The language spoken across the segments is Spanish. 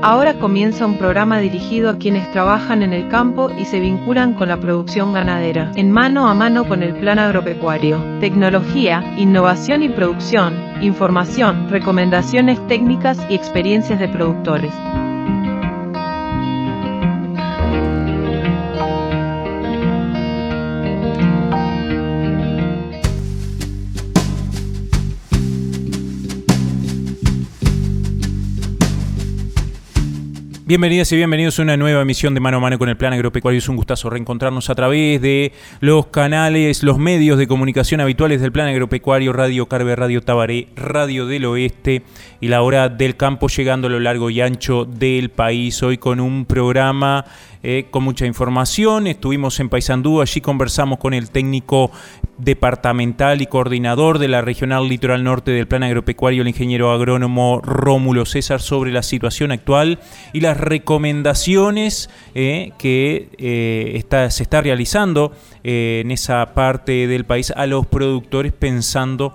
Ahora comienza un programa dirigido a quienes trabajan en el campo y se vinculan con la producción ganadera, en mano a mano con el plan agropecuario. Tecnología, innovación y producción, información, recomendaciones técnicas y experiencias de productores. Bienvenidas y bienvenidos a una nueva emisión de Mano a Mano con el Plan Agropecuario. Es un gustazo reencontrarnos a través de los canales, los medios de comunicación habituales del Plan Agropecuario, Radio Carve, Radio Tabaré, Radio del Oeste y la hora del campo llegando a lo largo y ancho del país. Hoy con un programa eh, con mucha información. Estuvimos en Paysandú, allí conversamos con el técnico departamental y coordinador de la Regional Litoral Norte del Plan Agropecuario, el ingeniero agrónomo Rómulo César, sobre la situación actual y las recomendaciones eh, que eh, se está realizando en esa parte del país a los productores pensando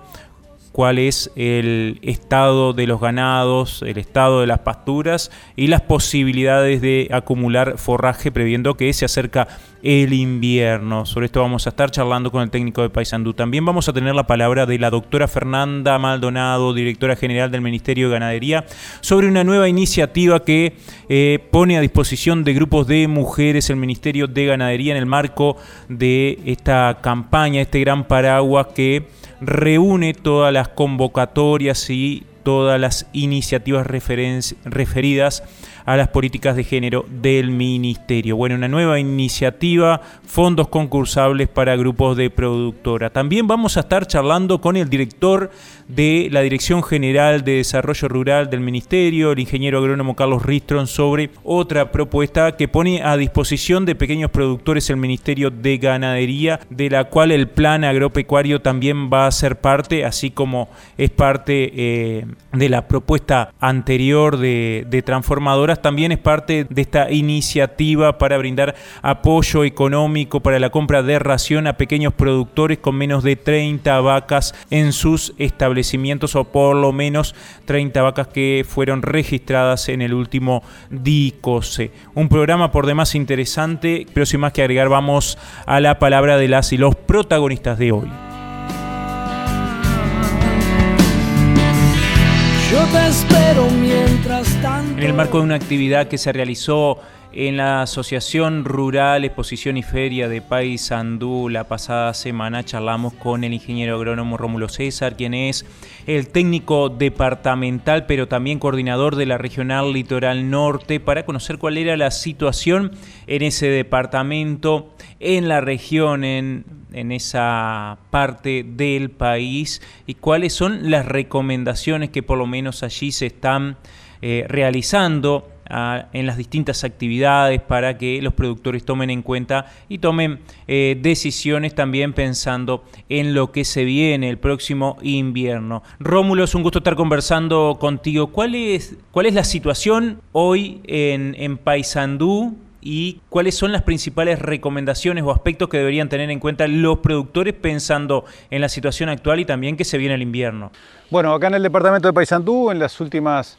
cuál es el estado de los ganados, el estado de las pasturas y las posibilidades de acumular forraje previendo que se acerca el invierno. Sobre esto vamos a estar charlando con el técnico de Paysandú. También vamos a tener la palabra de la doctora Fernanda Maldonado, directora general del Ministerio de Ganadería, sobre una nueva iniciativa que eh, pone a disposición de grupos de mujeres el Ministerio de Ganadería en el marco de esta campaña, este gran paraguas que reúne todas las convocatorias y todas las iniciativas referidas a las políticas de género del Ministerio. Bueno, una nueva iniciativa, fondos concursables para grupos de productora. También vamos a estar charlando con el director de la Dirección General de Desarrollo Rural del Ministerio, el ingeniero agrónomo Carlos Ristron, sobre otra propuesta que pone a disposición de pequeños productores el Ministerio de Ganadería, de la cual el plan agropecuario también va a ser parte, así como es parte eh, de la propuesta anterior de, de transformadoras, también es parte de esta iniciativa para brindar apoyo económico para la compra de ración a pequeños productores con menos de 30 vacas en sus establecimientos establecimientos o por lo menos 30 vacas que fueron registradas en el último DICOSE. Un programa por demás interesante, pero sin más que agregar vamos a la palabra de las y los protagonistas de hoy. Yo te espero mientras tanto. En el marco de una actividad que se realizó en la Asociación Rural Exposición y Feria de Paysandú. La pasada semana charlamos con el ingeniero agrónomo Rómulo César, quien es el técnico departamental pero también coordinador de la Regional Litoral Norte para conocer cuál era la situación en ese departamento, en la región, en, esa parte del país y cuáles son las recomendaciones que por lo menos allí se están eh, realizando en las distintas actividades para que los productores tomen en cuenta y tomen eh, decisiones también pensando en lo que se viene el próximo invierno. Rómulo, es un gusto estar conversando contigo. ¿Cuál es, cuál es la situación hoy en, en Paysandú y cuáles son las principales recomendaciones o aspectos que deberían tener en cuenta los productores pensando en la situación actual y también que se viene el invierno? Bueno, acá en el departamento de Paysandú, en las últimas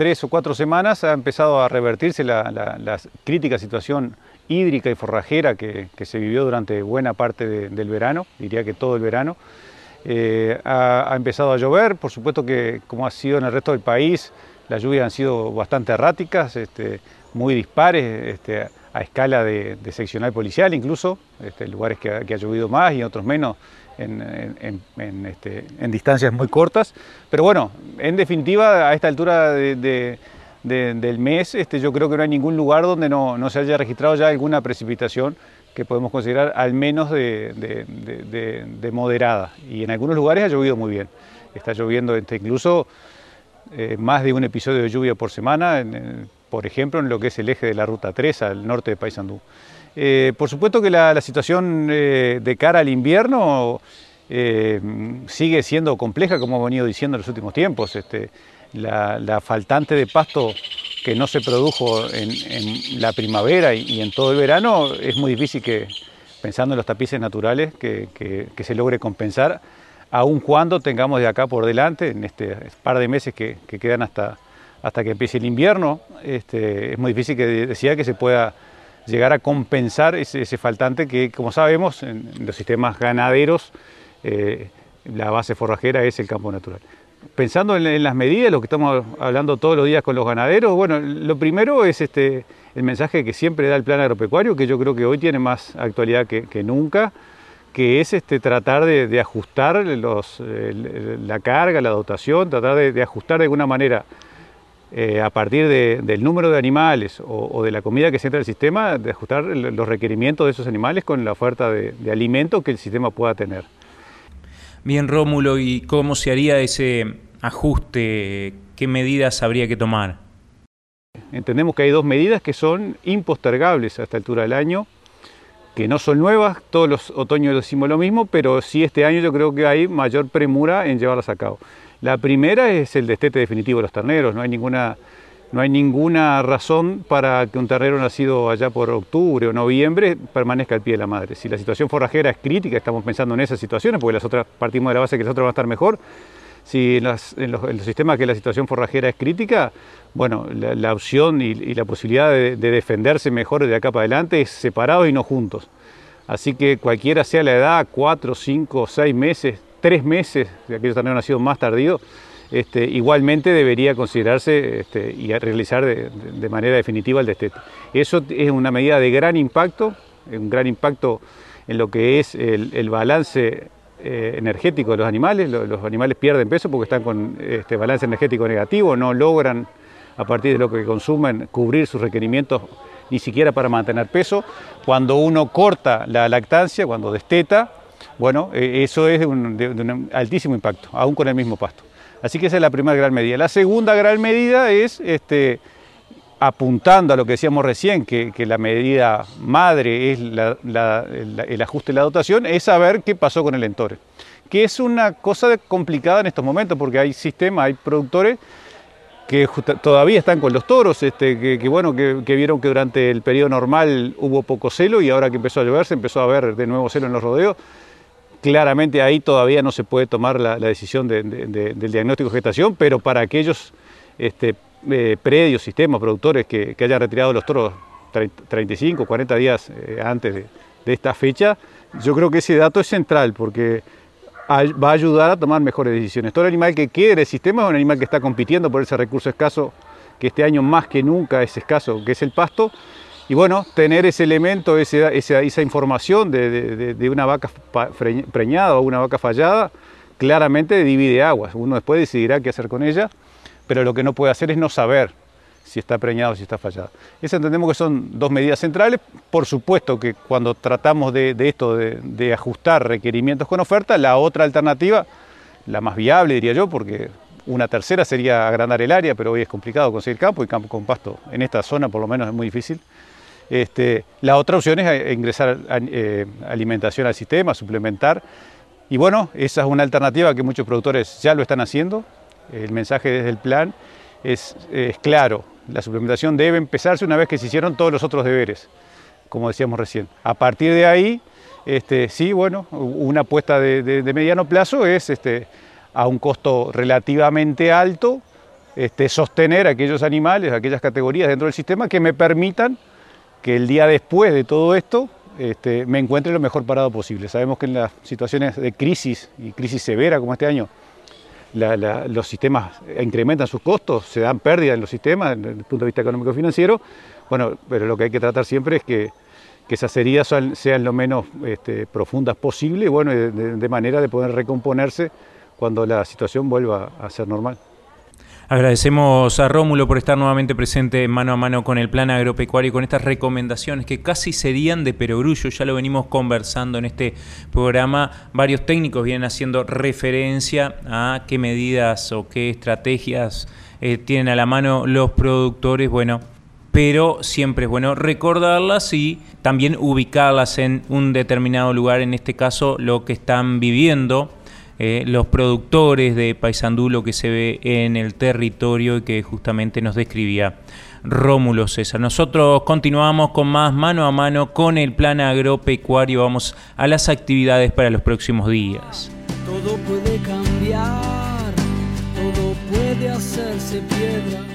tres o cuatro semanas ha empezado a revertirse la, crítica situación hídrica y forrajera que, se vivió durante buena parte del verano, diría que todo el verano. Eh, ha, empezado a llover, por supuesto que como ha sido en el resto del país, las lluvias han sido bastante erráticas, este, muy dispares, este, a escala de, seccional policial incluso, este, lugares que ha, llovido más y otros menos, este, en, distancias muy cortas. Pero bueno, en definitiva, a esta altura del mes, este, yo creo que no hay ningún lugar donde no, se haya registrado ya alguna precipitación que podemos considerar al menos de, moderada. Y en algunos lugares ha llovido muy bien. Está lloviendo este, incluso eh, más de un episodio de lluvia por semana, por ejemplo, en lo que es el eje de la Ruta 3 al norte de Paysandú. Eh, por supuesto que la, situación eh, de cara al invierno eh, sigue siendo compleja, como hemos venido diciendo en los últimos tiempos. Este, la, faltante de pasto que no se produjo en, la primavera y, en todo el verano es muy difícil que, pensando en los tapices naturales, que, se logre compensar, aun cuando tengamos de acá por delante, en este par de meses que, quedan hasta, hasta que empiece el invierno, este, es muy difícil que decía que se pueda llegar a compensar ese, faltante que, como sabemos, en, los sistemas ganaderos, eh, la base forrajera es el campo natural. Pensando en, las medidas, lo que estamos hablando todos los días con los ganaderos, bueno, lo primero es este, el mensaje que siempre da el plan agropecuario, que yo creo que hoy tiene más actualidad que, nunca, que es este, tratar de, ajustar los, la carga, la dotación, tratar de ajustar de alguna manera eh, a partir del número de animales o, de la comida que se entra en el sistema, de ajustar los requerimientos de esos animales con la oferta de, de alimento que el sistema pueda tener. Bien, Rómulo, ¿y cómo se haría ese ajuste? ¿Qué medidas habría que tomar? Entendemos que hay dos medidas que son impostergables a esta altura del año, que no son nuevas, todos los otoños decimos lo mismo, pero sí este año yo creo que hay mayor premura en llevarlas a cabo. La primera es el destete definitivo de los terneros, no hay ninguna, no hay ninguna razón para que un ternero nacido allá por octubre o noviembre permanezca al pie de la madre. Si la situación forrajera es crítica, estamos pensando en esas situaciones, porque las otras partimos de la base que las otras van a estar mejor. Si en, los, sistemas que la situación forrajera es crítica, bueno, la, opción y, la posibilidad de, de, defenderse mejor de acá para adelante es separados y no juntos. Así que cualquiera sea la edad, cuatro, cinco, seis meses, tres meses de aquellos terneros nacidos más tardíos, este, igualmente debería considerarse este, y realizar de, manera definitiva el destete. Eso es una medida de gran impacto, un gran impacto en lo que es el, balance eh, energético de los animales. Los, animales pierden peso porque están con este balance energético negativo, no logran a partir de lo que consumen cubrir sus requerimientos ni siquiera para mantener peso. Cuando uno corta la lactancia, cuando desteta, bueno, eh, eso es de un, altísimo impacto, aún con el mismo pasto. Así que esa es la primera gran medida. La segunda gran medida es, este, apuntando a lo que decíamos recién, que, la medida madre es el ajuste de la dotación, es saber qué pasó con el entore. Que es una cosa complicada en estos momentos, porque hay sistemas, hay productores que todavía están con los toros, este, que, bueno, que, que, vieron que durante el periodo normal hubo poco celo y ahora que empezó a llover se empezó a ver de nuevo celo en los rodeos. Claramente ahí todavía no se puede tomar la, decisión del diagnóstico de gestación, pero para aquellos este, eh, predios, sistemas, productores que, hayan retirado los toros 35, 40 días eh, antes de, esta fecha, yo creo que ese dato es central porque va a ayudar a tomar mejores decisiones. Todo el animal que quede en el sistema es un animal que está compitiendo por ese recurso escaso que este año más que nunca es escaso, que es el pasto, y bueno, tener ese elemento, esa, información de, una vaca preñada o una vaca fallada, claramente divide aguas. Uno después decidirá qué hacer con ella, pero lo que no puede hacer es no saber si está preñada o si está fallada. Eso entendemos que son dos medidas centrales. Por supuesto que cuando tratamos de, esto, de, ajustar requerimientos con oferta, la otra alternativa, la más viable diría yo, porque una tercera sería agrandar el área, pero hoy es complicado conseguir campo y campo con pasto en esta zona por lo menos es muy difícil. Este, la otra opción es eh, ingresar eh, alimentación al sistema, suplementar. Y bueno, esa es una alternativa que muchos productores ya lo están haciendo. El mensaje desde el plan es, claro. La suplementación debe empezarse una vez que se hicieron todos los otros deberes, como decíamos recién. A partir de ahí, este, sí, bueno, una apuesta de, mediano plazo es este, a un costo relativamente alto sostener aquellos animales, aquellas categorías dentro del sistema que me permitan que el día después de todo esto este, me encuentre lo mejor parado posible. Sabemos que en las situaciones de crisis y crisis severa como este año, los sistemas incrementan sus costos, se dan pérdidas en los sistemas desde el punto de vista económico y financiero, bueno, pero lo que hay que tratar siempre es que, esas heridas sean, lo menos este, profundas posible bueno, de manera de poder recomponerse cuando la situación vuelva a ser normal. Agradecemos a Rómulo por estar nuevamente presente mano a mano con el plan agropecuario con estas recomendaciones que casi serían de perogrullo, ya lo venimos conversando en este programa. Varios técnicos vienen haciendo referencia a qué medidas o qué estrategias eh, tienen a la mano los productores. Bueno, pero siempre es bueno recordarlas y también ubicarlas en un determinado lugar, en este caso lo que están viviendo eh, los productores de Paysandú, lo que se ve en el territorio y que justamente nos describía Rómulo César. Nosotros continuamos con más mano a mano con el plan agropecuario. Vamos a las actividades para los próximos días. Todo puede cambiar, todo puede hacerse piedra.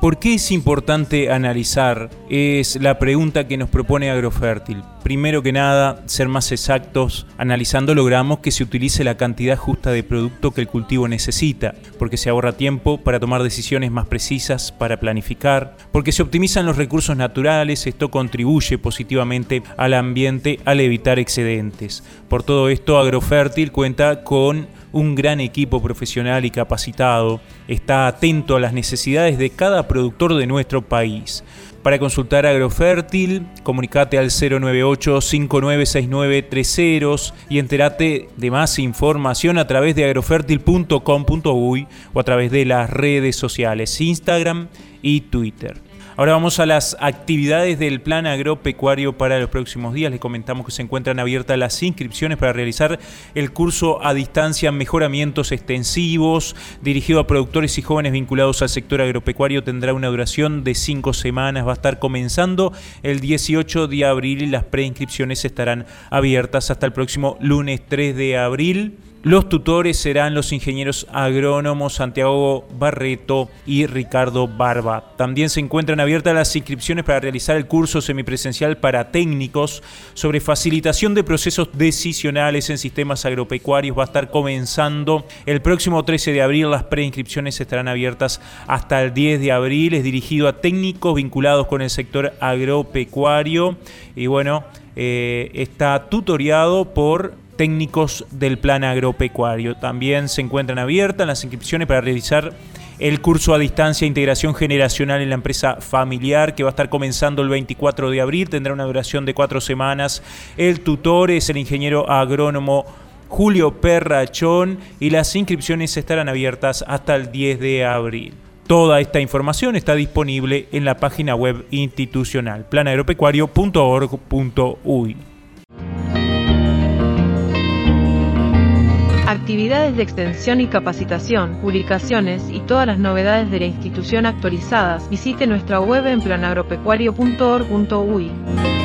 ¿Por qué es importante analizar? Es la pregunta que nos propone Agrofértil. Primero que nada, ser más exactos, analizando logramos que se utilice la cantidad justa de producto que el cultivo necesita, porque se ahorra tiempo para tomar decisiones más precisas, para planificar, porque se optimizan los recursos naturales, esto contribuye positivamente al ambiente al evitar excedentes. Por todo esto, Agrofértil cuenta con un gran equipo profesional y capacitado, está atento a las necesidades de cada productor de nuestro país. Para consultar Agrofértil, comunicate al 098-596930 y entérate de más información a través de agrofértil.com.uy o a través de las redes sociales Instagram y Twitter. Ahora vamos a las actividades del plan agropecuario para los próximos días. Les comentamos que se encuentran abiertas las inscripciones para realizar el curso a distancia Mejoramientos Extensivos, dirigido a productores y jóvenes vinculados al sector agropecuario. Tendrá una duración de cinco semanas. Va a estar comenzando el 18 de abril y las preinscripciones estarán abiertas hasta el próximo lunes 3 de abril. Los tutores serán los ingenieros agrónomos Santiago Barreto y Ricardo Barba. También se encuentran abiertas las inscripciones para realizar el curso semipresencial para técnicos sobre facilitación de procesos decisionales en sistemas agropecuarios. Va a estar comenzando el próximo 13 de abril. Las preinscripciones estarán abiertas hasta el 10 de abril. Es dirigido a técnicos vinculados con el sector agropecuario. Y bueno, eh, está tutoriado por técnicos del plan agropecuario. También se encuentran abiertas las inscripciones para realizar el curso a distancia Integración Generacional en la empresa familiar que va a estar comenzando el 24 de abril, tendrá una duración de cuatro semanas. El tutor es el ingeniero agrónomo Julio Perrachón y las inscripciones estarán abiertas hasta el 10 de abril. Toda esta información está disponible en la página web institucional planagropecuario.org.uy. actividades de extensión y capacitación, publicaciones y todas las novedades de la institución actualizadas, visite nuestra web en planagropecuario.org.uy.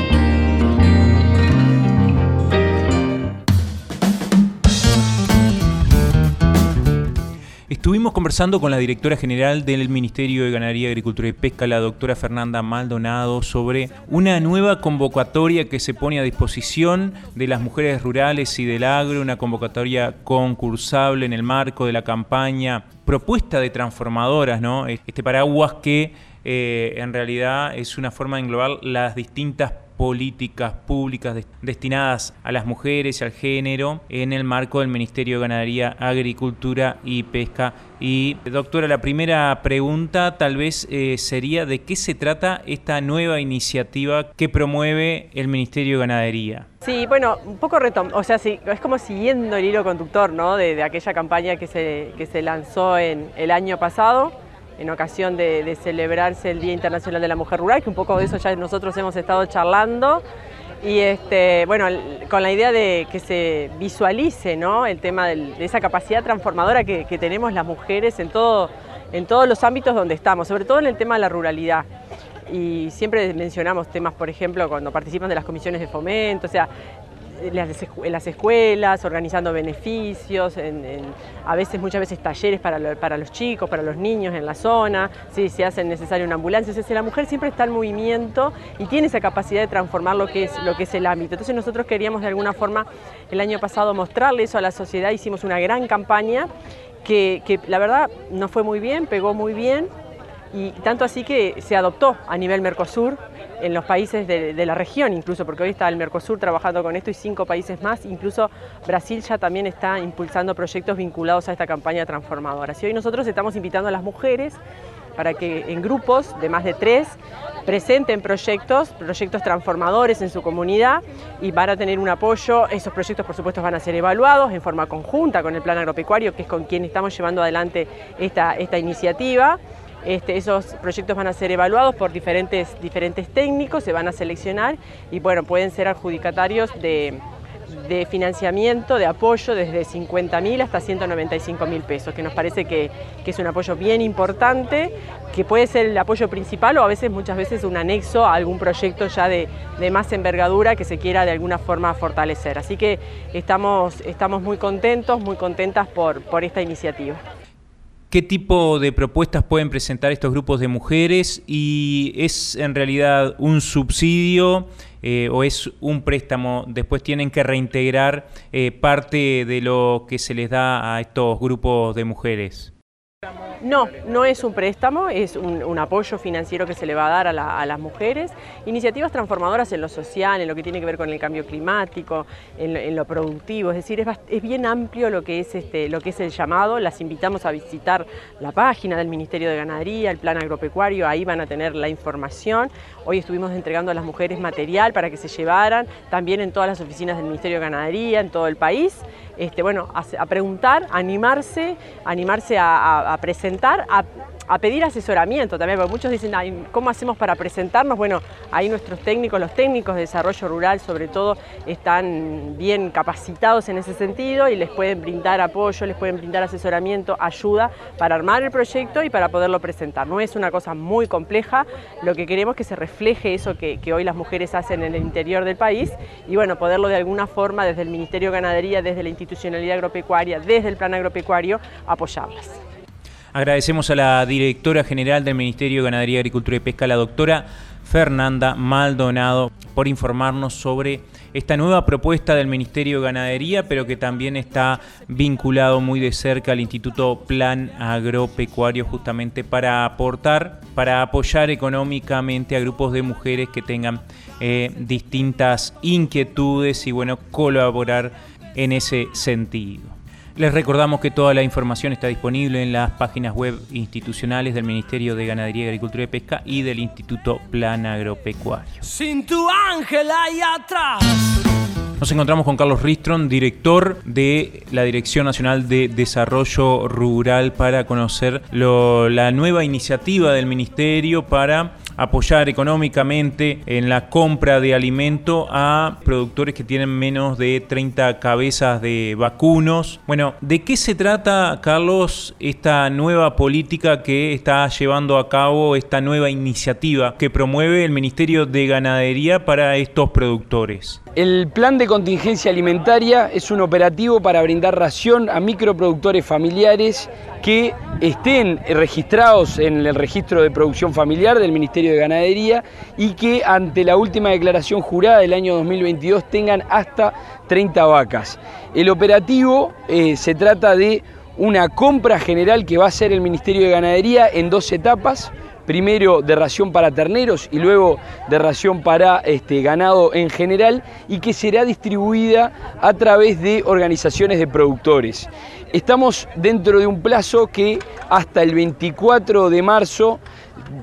Estuvimos conversando con la directora general del Ministerio de Ganadería, Agricultura y Pesca, la doctora Fernanda Maldonado, sobre una nueva convocatoria que se pone a disposición de las mujeres rurales y del agro, una convocatoria concursable en el marco de la campaña propuesta de transformadoras, ¿no? Este paraguas que eh, en realidad es una forma de englobar las distintas políticas públicas destinadas a las mujeres y al género en el marco del Ministerio de Ganadería, Agricultura y Pesca. Y doctora, la primera pregunta tal vez eh, sería de qué se trata esta nueva iniciativa que promueve el Ministerio de Ganadería. Sí, bueno, un poco retom o sea, sí, es como siguiendo el hilo conductor ¿no? de, aquella campaña que se, que se lanzó en el año pasado en ocasión de, celebrarse el Día Internacional de la Mujer Rural, que un poco de eso ya nosotros hemos estado charlando. Y este, bueno, con la idea de que se visualice ¿no? el tema de esa capacidad transformadora que, tenemos las mujeres en, todo, en todos los ámbitos donde estamos, sobre todo en el tema de la ruralidad y siempre mencionamos temas, por ejemplo, cuando participan de las comisiones de fomento, o sea, en las escuelas, organizando beneficios, a veces, muchas veces talleres para, los chicos, para los niños en la zona, si se hace necesario una ambulancia. Entonces la mujer siempre está en movimiento y tiene esa capacidad de transformar lo que es, lo que es el ámbito. Entonces nosotros queríamos de alguna forma el año pasado mostrarle eso a la sociedad, hicimos una gran campaña que, que la verdad no fue muy bien, pegó muy bien y tanto así que se adoptó a nivel Mercosur en los países de, la región, incluso porque hoy está el Mercosur trabajando con esto y cinco países más, incluso Brasil ya también está impulsando proyectos vinculados a esta campaña transformadora. Y hoy nosotros estamos invitando a las mujeres para que en grupos de más de tres presenten proyectos, proyectos transformadores en su comunidad y van a tener un apoyo. Esos proyectos, por supuesto, van a ser evaluados en forma conjunta con el Plan Agropecuario, que es con quien estamos llevando adelante esta, esta iniciativa. Este, esos proyectos van a ser evaluados por diferentes, diferentes técnicos, se van a seleccionar y bueno, pueden ser adjudicatarios de, financiamiento, de apoyo desde 50.000 hasta 195.000 pesos, que nos parece que, es un apoyo bien importante, que puede ser el apoyo principal o a veces, muchas veces, un anexo a algún proyecto ya de, más envergadura que se quiera de alguna forma fortalecer. Así que estamos, estamos muy contentos, muy contentas por esta iniciativa. ¿Qué tipo de propuestas pueden presentar estos grupos de mujeres? ¿Y es en realidad un subsidio eh, o es un préstamo? Después tienen que reintegrar eh, parte de lo que se les da a estos grupos de mujeres. No, no es un préstamo, es un, apoyo financiero que se le va a dar a, las mujeres. Iniciativas transformadoras en lo social, en lo que tiene que ver con el cambio climático, en lo, productivo, es decir, es, bien amplio lo que, es este, lo que es el llamado. Las invitamos a visitar la página del Ministerio de Ganadería, el Plan Agropecuario, ahí van a tener la información. Hoy estuvimos entregando a las mujeres material para que se llevaran, también en todas las oficinas del Ministerio de Ganadería, en todo el país. Este, bueno, a, preguntar, a animarse, animarse a, presentar, a pedir asesoramiento también, porque muchos dicen, ¿cómo hacemos para presentarnos? Bueno, ahí nuestros técnicos, los técnicos de desarrollo rural sobre todo, están bien capacitados en ese sentido y les pueden brindar apoyo, les pueden brindar asesoramiento, ayuda para armar el proyecto y para poderlo presentar. No es una cosa muy compleja, lo que queremos es que se refleje eso que, que hoy las mujeres hacen en el interior del país y bueno, poderlo de alguna forma desde el Ministerio de Ganadería, desde la institucionalidad agropecuaria, desde el plan agropecuario, apoyarlas. Agradecemos a la directora general del Ministerio de Ganadería, Agricultura y Pesca, la doctora Fernanda Maldonado, por informarnos sobre esta nueva propuesta del Ministerio de Ganadería, pero que también está vinculado muy de cerca al Instituto Plan Agropecuario, justamente para aportar, para apoyar económicamente a grupos de mujeres que tengan eh, distintas inquietudes y bueno, colaborar en ese sentido. Les recordamos que toda la información está disponible en las páginas web institucionales del Ministerio de Ganadería, Agricultura y Pesca y del Instituto Plan Agropecuario. Sin tu ángel ahí atrás. Nos encontramos con Carlos Ristron, director de la Dirección Nacional de Desarrollo Rural, para conocer la nueva iniciativa del Ministerio para apoyar económicamente en la compra de alimento a productores que tienen menos de 30 cabezas de vacunos. Bueno, ¿de qué se trata, Carlos, esta nueva política que está llevando a cabo, esta nueva iniciativa que promueve el Ministerio de Ganadería para estos productores? El plan de contingencia alimentaria es un operativo para brindar ración a microproductores familiares que estén registrados en el registro de producción familiar del Ministerio de Ganadería y que ante la última declaración jurada del año 2022 tengan hasta 30 vacas. El operativo eh, se trata de una compra general que va a hacer el Ministerio de Ganadería en dos etapas primero de ración para terneros y luego de ración para este, ganado en general y que será distribuida a través de organizaciones de productores. Estamos dentro de un plazo que hasta el 24 de marzo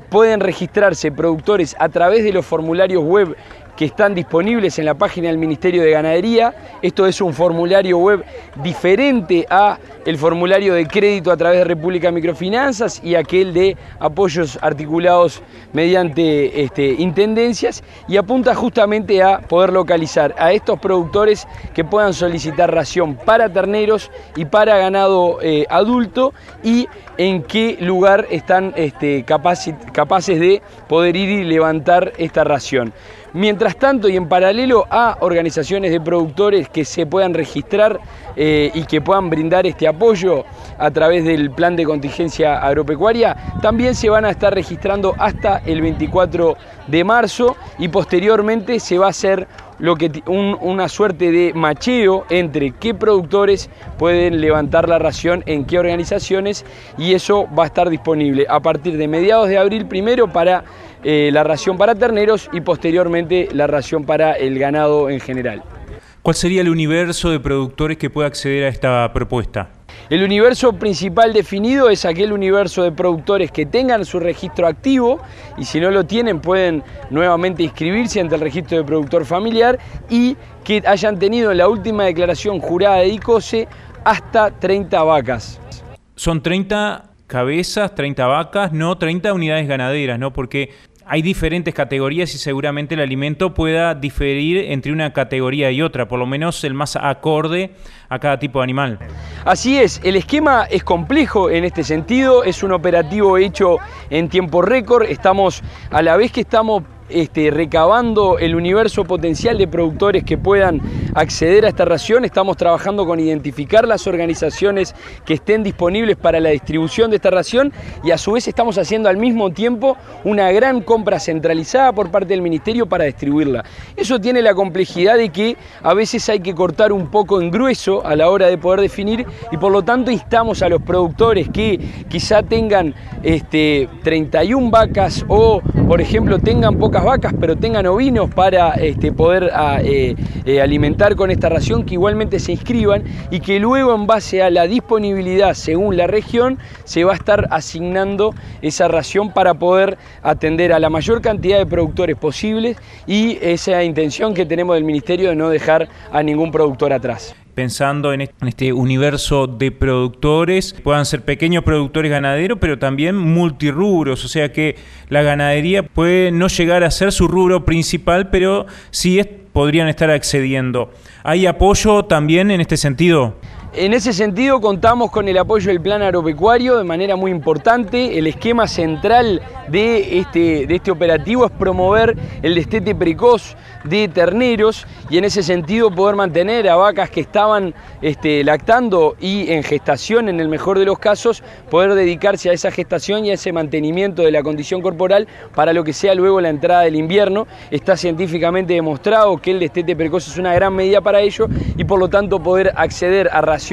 pueden registrarse productores a través de los formularios web que están disponibles en la página del Ministerio de Ganadería. Esto es un formulario web diferente a el formulario de crédito a través de República Microfinanzas y aquel de apoyos articulados mediante este, intendencias y apunta justamente a poder localizar a estos productores que puedan solicitar ración para terneros y para ganado eh, adulto y en qué lugar están este, capaces de poder ir y levantar esta ración. Mientras tanto y en paralelo a organizaciones de productores que se puedan registrar eh, y que puedan brindar este apoyo a través del plan de contingencia agropecuaria, también se van a estar registrando hasta el 24 de marzo y posteriormente se va a hacer lo que, una suerte de macheo entre qué productores pueden levantar la ración en qué organizaciones y eso va a estar disponible a partir de mediados de abril primero para eh, la ración para terneros y posteriormente la ración para el ganado en general. ¿Cuál sería el universo de productores que puede acceder a esta propuesta? El universo principal definido es aquel universo de productores que tengan su registro activo y si no lo tienen pueden nuevamente inscribirse ante el registro de productor familiar y que hayan tenido en la última declaración jurada de ICOSE hasta 30 vacas. Son 30 cabezas, 30 vacas, no 30 unidades ganaderas, ¿no? Porque hay diferentes categorías y seguramente el alimento pueda diferir entre una categoría y otra, por lo menos el más acorde a cada tipo de animal. Así es, el esquema es complejo en este sentido, es un operativo hecho en tiempo récord, estamos a la vez que estamos este, recabando el universo potencial de productores que puedan acceder a esta ración. Estamos trabajando con identificar las organizaciones que estén disponibles para la distribución de esta ración y a su vez estamos haciendo al mismo tiempo una gran compra centralizada por parte del Ministerio para distribuirla. Eso tiene la complejidad de que a veces hay que cortar un poco en grueso a la hora de poder definir y por lo tanto instamos a los productores que quizá tengan este, 31 vacas o por ejemplo tengan pocas vacas pero tengan ovinos para este, poder ah, eh, eh, alimentar con esta ración que igualmente se inscriban y que luego en base a la disponibilidad según la región se va a estar asignando esa ración para poder atender a la mayor cantidad de productores posibles y esa intención que tenemos del Ministerio de no dejar a ningún productor atrás pensando en este universo de productores, puedan ser pequeños productores ganaderos, pero también multirubros, o sea que la ganadería puede no llegar a ser su rubro principal, pero sí podrían estar accediendo. ¿Hay apoyo también en este sentido? En ese sentido contamos con el apoyo del plan agropecuario de manera muy importante. El esquema central de este, de este operativo es promover el destete precoz de terneros y en ese sentido poder mantener a vacas que estaban este, lactando y en gestación en el mejor de los casos, poder dedicarse a esa gestación y a ese mantenimiento de la condición corporal para lo que sea luego la entrada del invierno. Está científicamente demostrado que el destete precoz es una gran medida para ello y por lo tanto poder acceder a raciones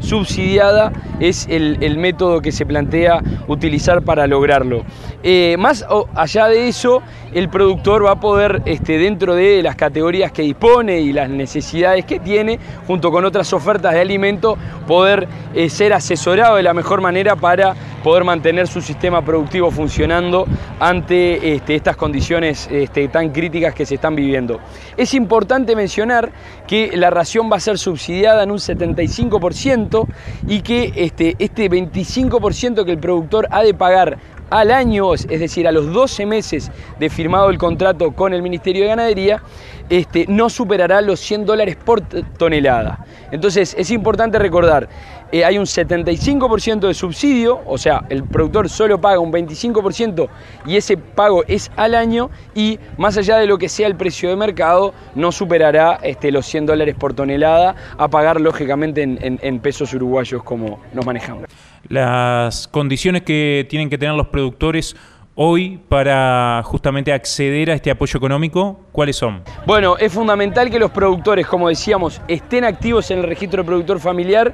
subsidiada es el, método que se plantea utilizar para lograrlo. Eh, más allá de eso, el productor va a poder, este, dentro de las categorías que dispone y las necesidades que tiene, junto con otras ofertas de alimento, poder eh, ser asesorado de la mejor manera para poder mantener su sistema productivo funcionando ante este, estas condiciones este, tan críticas que se están viviendo. Es importante mencionar que la ración va a ser subsidiada en un 75% y que este, este 25% que el productor ha de pagar al año, es decir, a los 12 meses de firmado el contrato con el Ministerio de Ganadería, este, no superará los 100 dólares por tonelada. Entonces es importante recordar, eh, hay un 75% de subsidio, o sea, el productor solo paga un 25% y ese pago es al año y más allá de lo que sea el precio de mercado, no superará este, los 100 dólares por tonelada a pagar lógicamente en pesos uruguayos como nos manejamos. Las condiciones que tienen que tener los productores hoy para justamente acceder a este apoyo económico, ¿cuáles son? Bueno, es fundamental que los productores, como decíamos, estén activos en el registro de productor familiar,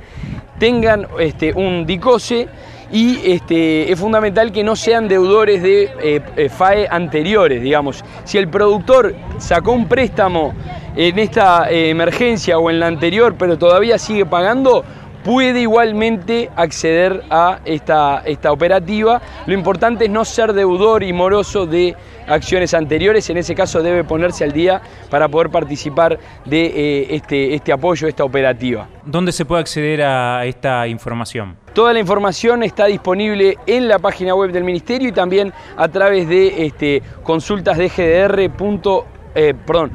tengan este, un DICOSE y este, es fundamental que no sean deudores de eh, eh, FAE anteriores, digamos. Si el productor sacó un préstamo en esta eh, emergencia o en la anterior, pero todavía sigue pagando, puede igualmente acceder a esta, esta operativa. Lo importante es no ser deudor y moroso de acciones anteriores, en ese caso debe ponerse al día para poder participar de eh, este, este apoyo, esta operativa. ¿Dónde se puede acceder a esta información? Toda la información está disponible en la página web del Ministerio y también a través de este, consultasdgdr.com eh, perdón,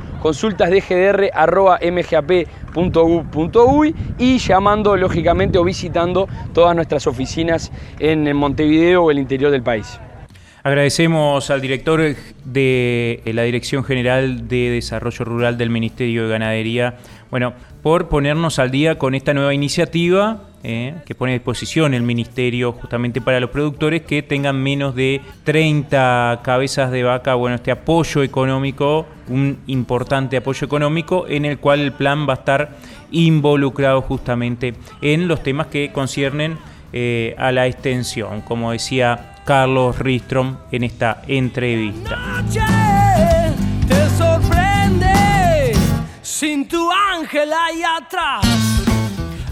y llamando lógicamente o visitando todas nuestras oficinas en Montevideo o el interior del país. Agradecemos al director de la Dirección General de Desarrollo Rural del Ministerio de Ganadería, bueno, por ponernos al día con esta nueva iniciativa eh, que pone a disposición el Ministerio justamente para los productores que tengan menos de 30 cabezas de vaca, bueno, este apoyo económico, un importante apoyo económico en el cual el plan va a estar involucrado justamente en los temas que conciernen eh, a la extensión, como decía Carlos Ristrom en esta entrevista. Te sorprende sin tu ángel ahí atrás.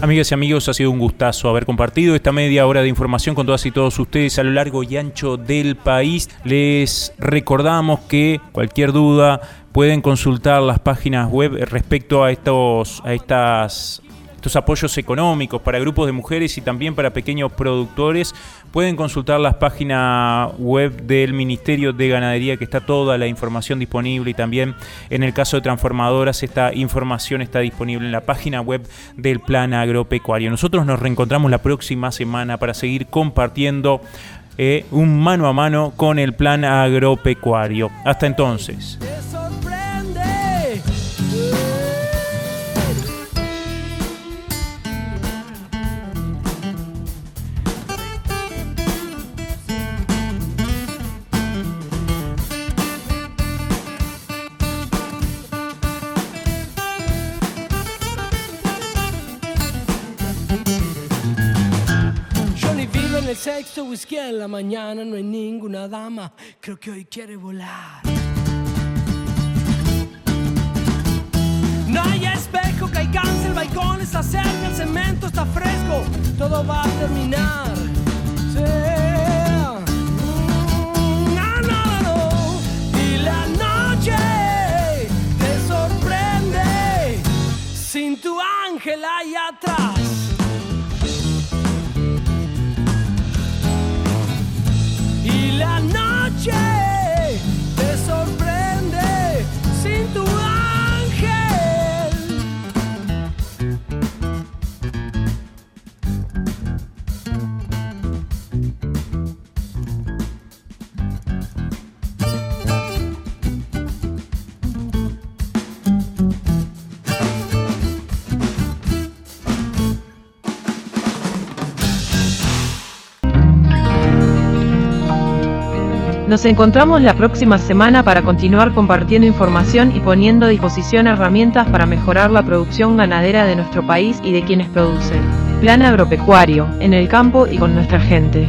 Amigas y amigos, ha sido un gustazo haber compartido esta media hora de información con todas y todos ustedes a lo largo y ancho del país. Les recordamos que cualquier duda pueden consultar las páginas web respecto a estos a estas estos apoyos económicos para grupos de mujeres y también para pequeños productores. Pueden consultar las páginas web del Ministerio de Ganadería, que está toda la información disponible y también en el caso de transformadoras, esta información está disponible en la página web del Plan Agropecuario. Nosotros nos reencontramos la próxima semana para seguir compartiendo eh, un mano a mano con el plan agropecuario. Hasta entonces. Sexo, whisky en la mañana, no hay ninguna dama, creo que hoy quiere volar. No hay espejo que alcance el balcón, está cerca, el cemento está fresco, todo va a terminar. Sí. Nos encontramos la próxima semana para continuar compartiendo información y poniendo a disposición herramientas para mejorar la producción ganadera de nuestro país y de quienes producen. Plan agropecuario, en el campo y con nuestra gente.